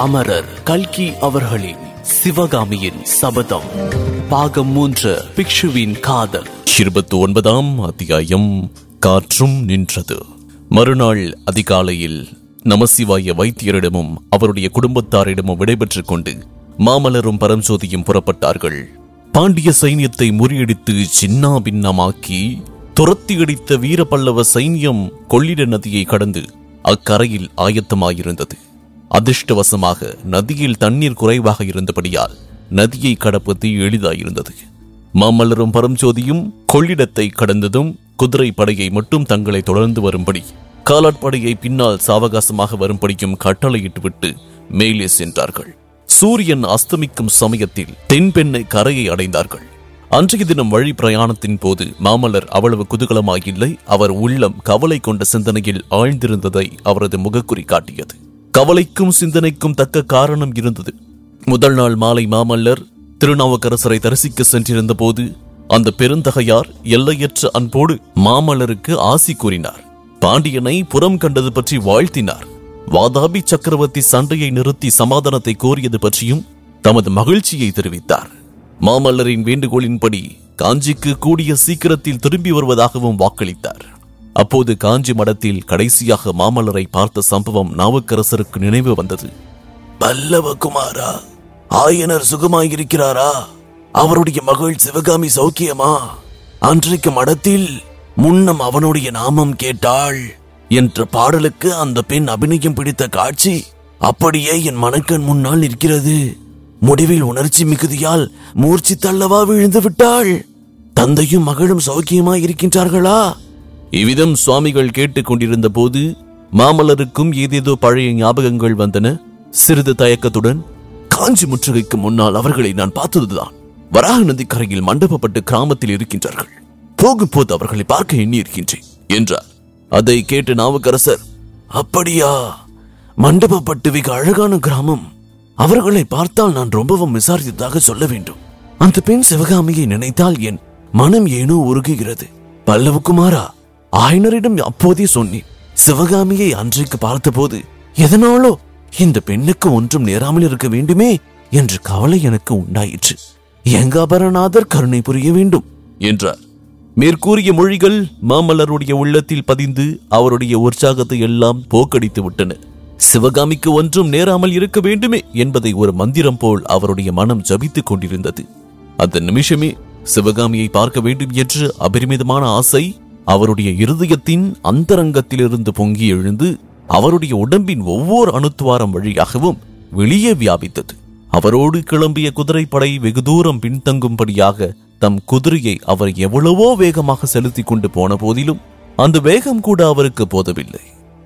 அமரர் கல்கி அவர்களின் சிவகாமியின் சபதம். பாகம் மூன்று பிக்ஷுவின் காதல். இருபத்தி ஒன்பதாம் அத்தியாயம் காற்றும் நின்றது. மறுநாள் அதிகாலையில் நமசிவாய வைத்தியரிடமும் அவருடைய குடும்பத்தாரிடமும் விடைபெற்றுக் கொண்டு மாமலரும் பரஞ்சோதியும் புறப்பட்டார்கள். பாண்டிய சைன்யத்தை முறியடித்து சின்னா பின்னமாக்கி துரத்தி அடித்த வீரபல்லவ சைன்யம் கொள்ளிட நதியை கடந்து அக்கரையில் ஆயத்தமாயிருந்தது. அதிர்ஷ்டவசமாக நதியில் தண்ணீர் குறைவாக இருந்தபடியால் நதியை கடப்பது எளிதாயிருந்தது. மாமல்லரும் பரஞ்சோதியும் கொள்ளிடத்தை கடந்ததும் குதிரை படையை மட்டும் தங்களை தொடர்ந்து வரும்படி காலாட்படையை பின்னால் சாவகாசமாக வரும்படியும் கட்டளையிட்டுவிட்டு மேலே சென்றார்கள். சூரியன் அஸ்தமிக்கும் சமயத்தில் தென்பெண்ணை கரையை அடைந்தார்கள். அன்றைய தினம் வழி பிரயாணத்தின் போது மாமல்லர் அவ்வளவு குதூகலமாயில்லை அவர் உள்ளம் கவலை கொண்ட சிந்தனையில் ஆழ்ந்திருந்ததை அவரது முகக்குறி காட்டியது. கவலைக்கும் சிந்தனைக்கும் தக்க காரணம் இருந்தது. முதல் நாள் மாலை மாமல்லர் திருநாவுக்கரசரை தரிசிக்க சென்றிருந்த போது அந்த பெருந்தகையார் எல்லையற்ற அன்போடு மாமல்லருக்கு ஆசி கூறினார். பாண்டியனை புறம் கண்டது பற்றி வாழ்த்தினார். வாதாபி சக்கரவர்த்தி சண்டையை நிறுத்தி சமாதானத்தை கோரியது பற்றியும் தமது மகிழ்ச்சியை தெரிவித்தார். மாமல்லரின் வேண்டுகோளின்படி காஞ்சிக்கு கூடிய சீக்கிரத்தில் திரும்பி வருவதாகவும் வாக்களித்தார். அப்போது காஞ்சி மடத்தில் கடைசியாக மாமல்லரை பார்த்த சம்பவம் நாவுக்கரசருக்கு நினைவு வந்தது. பல்லவ குமாரா ஆயனர் சுகமாயிருக்கிறாரா? அவருடைய மகள் சிவகாமி சௌக்கியமா? அன்றைக்கு மடத்தில் முன்னம் அவனுடைய நாமம் கேட்டாள் என்ற பாடலுக்கு அந்த பெண் அபிநயம் பிடித்த காட்சி அப்படியே என் மனக்கண் முன்னால் நிற்கிறது. முடிவில் உணர்ச்சி மிகுதியால் மூர்ச்சி தள்ளவா விழுந்து விட்டாள். தந்தையும் மகளும் சௌக்கியமா இருக்கின்றார்களா இவ்விதம் சுவாமிகள் கேட்டுக் கொண்டிருந்த போது மாமல்லருக்கும் ஏதேதோ பழைய ஞாபகங்கள் வந்தன. சிறிது தயக்கத்துடன் காஞ்சி முற்றுகைக்கு முன்னால் அவர்களை நான் பார்த்ததுதான். வராக நதிக்கரையில் மண்டபப்பட்டு கிராமத்தில் இருக்கின்றார்கள். போகும்போது அவர்களை பார்க்க எண்ணி இருக்கின்றேன் என்றார். அதை கேட்டு நாவுக்கரசர் அப்படியா? மண்டபப்பட்டு மிக அழகான கிராமம். அவர்களை பார்த்தால் நான் ரொம்பவும் விசாரித்ததாக சொல்ல வேண்டும். அந்த பெண் சிவகாமியை நினைத்தால் என் மனம் ஏனோ உருகுகிறது. பல்லவகுமாரா ஆயனரிடம் அப்போதே சொன்னேன் சிவகாமியை அன்றைக்கு பார்த்தபோது எதனாலோ இந்த பெண்ணுக்கு ஒன்றும் நேராமல் இருக்க வேண்டுமே? என்ற கவலை எனக்கு உண்டாயிற்று. எங்காபரநாதர் கருணை புரிய வேண்டும் என்றார். மேற்கூறிய மொழிகள் மாமல்லருடைய உள்ளத்தில் பதிந்து அவருடைய உற்சாகத்தை எல்லாம் போக்கடித்து விட்டன. சிவகாமிக்கு ஒன்றும் நேராமல் இருக்க வேண்டுமே என்பதை ஒரு மந்திரம் போல் அவருடைய மனம் ஜபித்துக் கொண்டிருந்தது. அந்த நிமிஷமே சிவகாமியை பார்க்க வேண்டும் என்று அபரிமிதமான ஆசை அவருடைய இருதயத்தின் அந்தரங்கத்திலிருந்து பொங்கி எழுந்து அவருடைய உடம்பின் ஒவ்வொரு அணுத்துவாரம் வழியாகவும் வெளியே வியாபித்தது. அவரோடு கிளம்பிய குதிரைப்படை வெகு தூரம் பின்தங்கும்படியாக தம் குதிரையை அவர் எவ்வளவோ வேகமாக செலுத்திக் கொண்டு போன போதிலும் அந்த வேகம் கூட அவருக்கு போதவில்லை.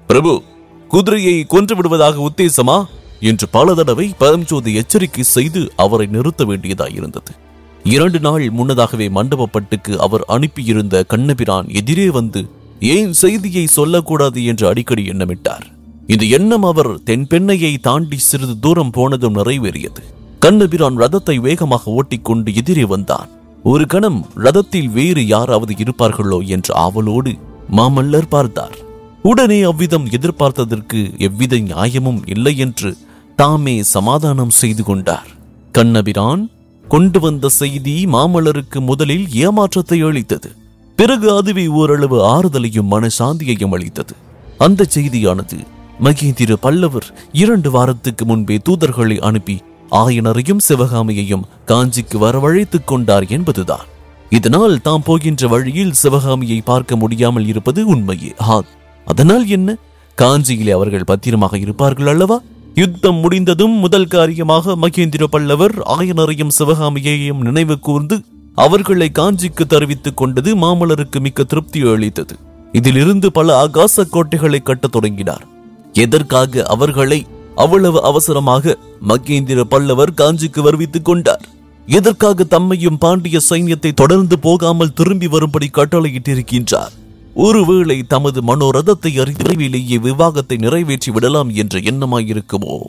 பிரபு குதிரையை கொன்று விடுவதாக உத்தேசமா? என்று பல தடவை பரம்ஜோதி எச்சரிக்கை செய்து அவரை நிறுத்த வேண்டியதாயிருந்தது. இரண்டு நாள் முன்னதாகவே மண்டபப்பட்டுக்கு அவர் அனுப்பியிருந்த கண்ணபிரான் எதிரே வந்து ஏன் செய்தியை சொல்லக்கூடாது? என்று அடிக்கடி எண்ணமிட்டார். இந்த எண்ணம் அவர் தென்பெண்ணையை தாண்டி சிறிது தூரம் போனதும் நிறைவேறியது. கண்ணபிரான் ரதத்தை வேகமாக ஓட்டிக்கொண்டு எதிரே வந்தான். ஒரு கணம் ரதத்தில் வேறு யாராவது இருப்பார்களோ? என்ற ஆவலோடு மாமல்லர் பார்த்தார். உடனே அவ்விதம் எதிர்பார்த்ததற்கு எவ்வித நியாயமும் இல்லை என்று தாமே சமாதானம் செய்து கொண்டார். கண்ணபிரான் கொண்டு வந்த செய்தி மாமல்லருக்கு முதலில் ஏமாற்றத்தை அளித்தது. பிறகு அதுவே ஓரளவு ஆறுதலையும் மனசாந்தியையும் அளித்தது. அந்த செய்தியானது மகேந்திர பல்லவர் இரண்டு வாரத்துக்கு முன்பே தூதர்களை அனுப்பி ஆயனரையும் சிவகாமியையும் காஞ்சிக்கு வரவழைத்துக் கொண்டார் என்பதுதான். இதனால் தாம் போகின்ற வழியில் சிவகாமியை பார்க்க முடியாமல் இருப்பது உண்மையே. ஆ அதனால் என்ன? காஞ்சியிலே அவர்கள் பத்திரமாக இருப்பார்கள் அல்லவா? யுத்தம் முடிந்ததும் முதல் காரியமாக மகேந்திர பல்லவர் ஆயனரையும் சிவகாமியையும் நினைவு கூர்ந்து அவர்களை காஞ்சிக்கு தெரிவித்துக் கொண்டது மாமல்லருக்கு மிக்க திருப்தி அளித்தது. இதிலிருந்து பல ஆகாச கோட்டைகளை கட்டத் தொடங்கினார். எதற்காக அவர்களை அவ்வளவு அவசரமாக மகேந்திர பல்லவர் காஞ்சிக்கு வருவித்துக் கொண்டார்? எதற்காக தம்மையும் பாண்டிய சைன்யத்தை தொடர்ந்து போகாமல் திரும்பி வரும்படி கட்டளையிட்டிருக்கின்றார்? ஒருவேளை தமது மனோரதத்தை அறிந்து விரைவிலேயே விவாகத்தை நிறைவேற்றி விடலாம் என்ற எண்ணமாயிருக்குமோ?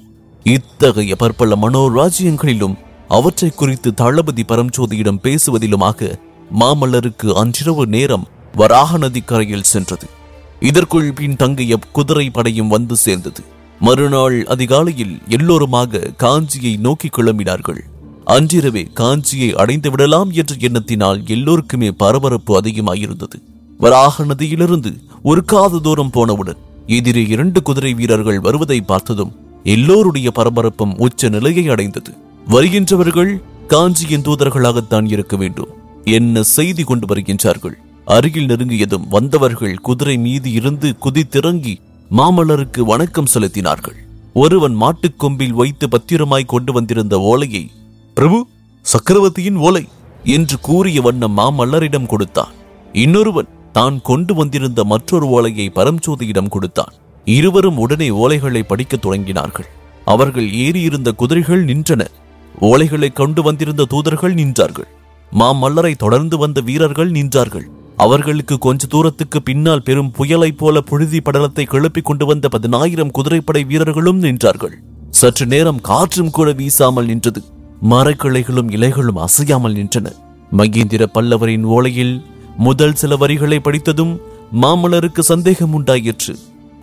இத்தகைய பற்பல மனோராஜ்யங்களிலும் அவற்றை குறித்து தளபதி பரம்ஜோதியிடம் பேசுவதிலுமாக மாமல்லருக்கு அன்றிரவு நேரம் வராக நதி கரையில் சென்றது. இதற்குள் பின் தங்கிய குதிரை படையும் வந்து சேர்ந்தது. மறுநாள் அதிகாலையில் எல்லோருமாக காஞ்சியை நோக்கி கிளம்பினார்கள். அன்றிரவே காஞ்சியை அடைந்து விடலாம் என்ற எண்ணத்தினால் எல்லோருக்குமே பரபரப்பு அதிகமாயிருந்தது. வராக நதியிலிருந்து ஒரு காத தூரம் போனவுடன் எதிரே இரண்டு குதிரை வீரர்கள் வருவதை பார்த்ததும் எல்லோருடைய பரபரப்பும் உச்ச நிலையை அடைந்தது. வருகின்றவர்கள் காஞ்சியின் தூதர்களாகத்தான் இருக்க வேண்டும். என்ன செய்தி கொண்டு வருகின்றார்கள்? அருகில் நெருங்கியதும் வந்தவர்கள் குதிரை மீது இருந்து குதித்திறங்கி மாமல்லருக்கு வணக்கம் செலுத்தினார்கள். ஒருவன் மாட்டுக் கொம்பில் வைத்து பத்திரமாய் கொண்டு வந்திருந்த ஓலையை பிரபு சக்கரவர்த்தியின் ஓலை! என்று கூறிய வண்ணம் மாமல்லரிடம் கொடுத்தான். இன்னொருவன் தான் கொண்டு வந்திருந்த மற்றொரு ஓலையை பரம்ஜோதியிடம் கொடுத்தான். இருவரும் உடனே ஓலைகளை படிக்கத் தொடங்கினார்கள். அவர்கள் ஏறியிருந்த குதிரைகள் நின்றன. ஓலைகளை கொண்டு வந்திருந்த தூதர்கள் நின்றார்கள். மாமல்லரை தொடர்ந்து வந்த வீரர்கள் நின்றார்கள். அவர்களுக்கு கொஞ்ச தூரத்துக்கு பின்னால் பெரும் புயலைப் போல புழுதி படலத்தை கிளப்பிக் கொண்டு வந்த பதினாயிரம் குதிரைப்படை வீரர்களும் நின்றார்கள். சற்று நேரம் காற்றும் கூட வீசாமல் நின்றது. மரக்கிளைகளும் இலைகளும் அசையாமல் நின்றன. மகேந்திர பல்லவரின் ஓலையில் முதல் சில வரிகளை படித்ததும் மாமல்லருக்கு சந்தேகம் உண்டாயிற்று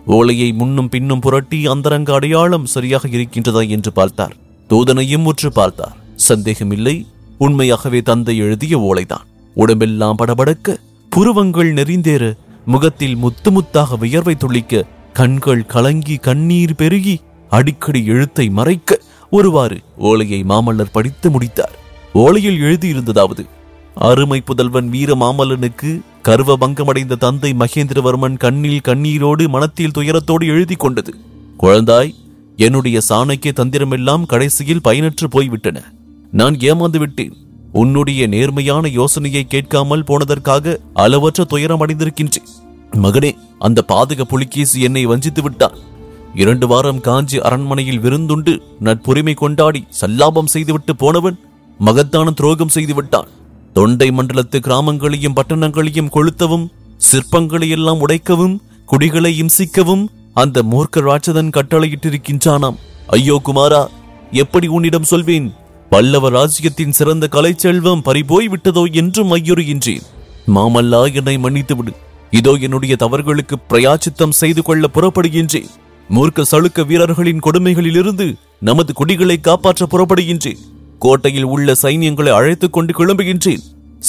ஓலையை முன்னும் பின்னும் புரட்டி அந்தரங்க அடையாளம் சரியாக இருக்கின்றதா என்று பார்த்தார். தூதனையும் உற்று பார்த்தார். சந்தேகமில்லை உண்மையாகவே தந்தை எழுதிய ஓலைதான். உடம்பெல்லாம் படபடக்க புருவங்கள் நெறிந்தேற முகத்தில் முத்து முத்தாக வியர்வை துளிக்க கண்கள் கலங்கி கண்ணீர் பெருகி அடிக்கடி எழுத்தை மறைக்க ஒருவாறு ஓலையை மாமல்லர் படித்து முடித்தார். ஓலையில் எழுதியிருந்ததாவது அருமை புதல்வன் வீரமாமலனுக்கு கர்வ பங்கமடைந்த தந்தை மகேந்திரவர்மன் கண்ணில் கண்ணீரோடு மனத்தில் துயரத்தோடு எழுதி கொண்டது. குழந்தாய் என்னுடைய சாணக்கிய தந்திரமெல்லாம் கடைசியில் பயனற்று போய்விட்டன. நான் ஏமாந்து விட்டேன். உன்னுடைய நேர்மையான யோசனையை கேட்காமல் போனதற்காக அளவற்ற துயரம் அடைந்திருக்கின்றேன். மகனே அந்த பாதக புலிகேசி என்னை வஞ்சித்து விட்டான். இரண்டு வாரம் காஞ்சி அரண்மனையில் விருந்துண்டு நட்புரிமை கொண்டாடி சல்லாபம் செய்துவிட்டு போனவன் மகத்தான துரோகம் செய்து விட்டான் தொண்டை மண்டலத்து கிராமங்களையும் பட்டணங்களையும் கொளுத்தவும் சிற்பங்களை எல்லாம் உடைக்கவும் குடிகளை இம்சிக்கவும் அந்த மூர்க்க ராட்சதன் கட்டளையிட்டிருக்கின்றானாம். ஐயோ குமாரா எப்படி உன்னிடம் சொல்வேன்? பல்லவ ராஜ்யத்தின் சிறந்த கலைச்செல்வம் பறிபோய் விட்டதோ என்றும் ஐயுறுகின்றேன். மாமல்லா என்னை மன்னித்துவிடு இதோ என்னுடைய தவறுகளுக்கு பிரயாச்சித்தம் செய்து கொள்ள புறப்படுகின்றேன். மூர்க்க சளுக்க வீரர்களின் கொடுமைகளிலிருந்து நமது குடிகளை காப்பாற்ற புறப்படுகின்றேன். கோட்டையில் உள்ள சைன்யங்களை அழைத்துக் கொண்டு கிளம்புகின்றேன்.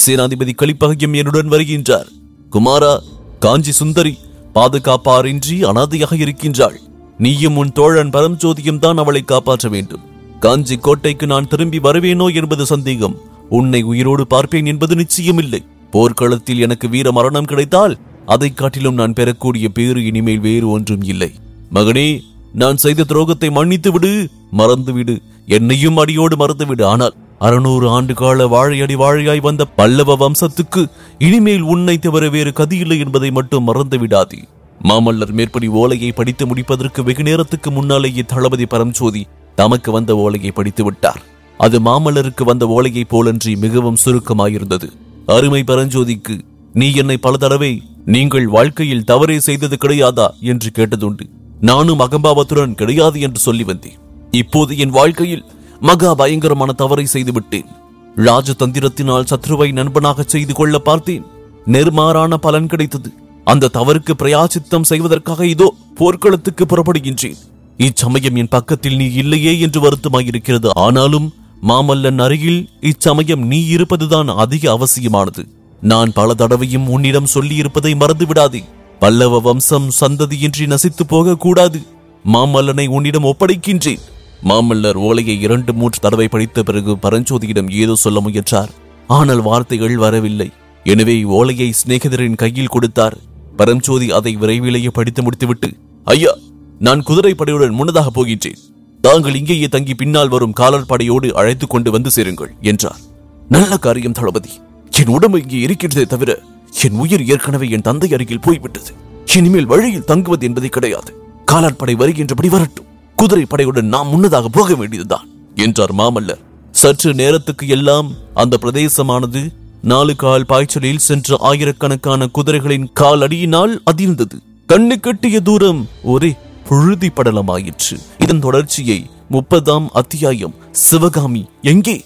சேனாதிபதி கலிப்பகையும் என்னுடன் வருகின்றார். குமாரா காஞ்சி சுந்தரி பாதுகாப்பாரின்றி அனாதையாக இருக்கின்றாள். நீயும் உன் தோழன் பரம்ஜோதியும் தான் அவளை காப்பாற்ற வேண்டும். காஞ்சி கோட்டைக்கு நான் திரும்பி வருவேனோ என்பது சந்தேகம். உன்னை உயிரோடு பார்ப்பேன் என்பது நிச்சயமில்லை. போர்க்களத்தில் எனக்கு வீர மரணம் கிடைத்தால் அதைக் காட்டிலும் நான் பெறக்கூடிய பேறு இனிமேல் வேறு ஒன்றும் இல்லை. மகனே நான் செய்த துரோகத்தை மன்னித்து விடு மறந்துவிடு. என்னையும் அடியோடு மறந்துவிடு. ஆனால் அறுநூறு ஆண்டு கால வாழையடி வாழையாய் வந்த பல்லவ வம்சத்துக்கு இனிமேல் உன்னை தவிர வேறு கதியில்லை என்பதை மட்டும் மறந்து விடாதே மாமல்லர் மேற்படி ஓலையை படித்து முடிப்பதற்கு வெகு நேரத்துக்கு முன்னாலேயே தளபதி பரம்சோதி தமக்கு வந்த ஓலையை படித்து விட்டார். அது மாமல்லருக்கு வந்த ஓலையைப் போலன்றி மிகவும் சுருக்கமாயிருந்தது. அருமை பரஞ்சோதிக்கு நீ என்னை பல தடவை நீங்கள் வாழ்க்கையில் தவறே செய்தது கிடையாதா? என்று கேட்டதுண்டு. நானும் அகம்பாவத்துடன் கிடையாது என்று சொல்லி வந்தேன். இப்போது என் வாழ்க்கையில் மகா பயங்கரமான தவறை செய்துவிட்டேன். ராஜதந்திரத்தினால் சத்ருவை நண்பனாக செய்து கொள்ள பார்த்தேன். நெர்மாறான பலன் கிடைத்தது. அந்த தவறுக்கு பிரயாசித்தம் செய்வதற்காக இதோ போர்க்களத்துக்கு புறப்படுகின்றேன். இச்சமயம் என் பக்கத்தில் நீ இல்லையே என்று வருத்தமாயிருக்கிறது. ஆனாலும் மாமல்லன் அருகில் இச்சமயம் நீ இருப்பதுதான் அதிக அவசியமானது. நான் பல தடவையும் உன்னிடம் சொல்லியிருப்பதை மறந்து விடாதே பல்லவ வம்சம் சந்ததியின்றி நசித்து போக கூடாது மாமல்லனை உன்னிடம் ஒப்படைக்கின்றேன். மாமல்லர் ஓலையை இரண்டு மூன்று தடவை படித்த பிறகு பரஞ்சோதியிடம் ஏதோ சொல்ல முயன்றார். ஆனால் வார்த்தைகள் வரவில்லை. எனவே ஓலையை சிநேகிதரின் கையில் கொடுத்தார். பரஞ்சோதி அதை விரைவிலேயே படித்து முடித்துவிட்டு ஐயா நான் குதிரைப்படையுடன் முன்னதாக போகின்றேன். தாங்கள் இங்கேயே தங்கி பின்னால் வரும் காலர் படையோடு அழைத்துக் கொண்டு வந்து சேருங்கள் என்றார். நல்ல காரியம் தளபதி. என் உடம்பு இங்கே இருக்கின்றதே தவிர என் உயிர் ஏற்கனவே என் தந்தை அருகில் போய்விட்டது. இனிமேல் வழியில் தங்குவது என்பது கிடையாது. காலாட்படை வருகின்றபடி வரட்டும். குதிரை படையுடன் நாம் முன்னதாக போக வேண்டியதுதான் என்றார் மாமல்லர். சற்று நேரத்துக்கு எல்லாம் அந்த பிரதேசமானது நாலு கால் பாய்ச்சலில் சென்ற ஆயிரக்கணக்கான குதிரைகளின் கால் அடியினால் அதிர்ந்தது. கண்ணு கட்டிய தூரம் ஒரே புழுதி படலமாயிற்று இதன் தொடர்ச்சியை முப்பதாம் அத்தியாயம் சிவகாமி எங்கே?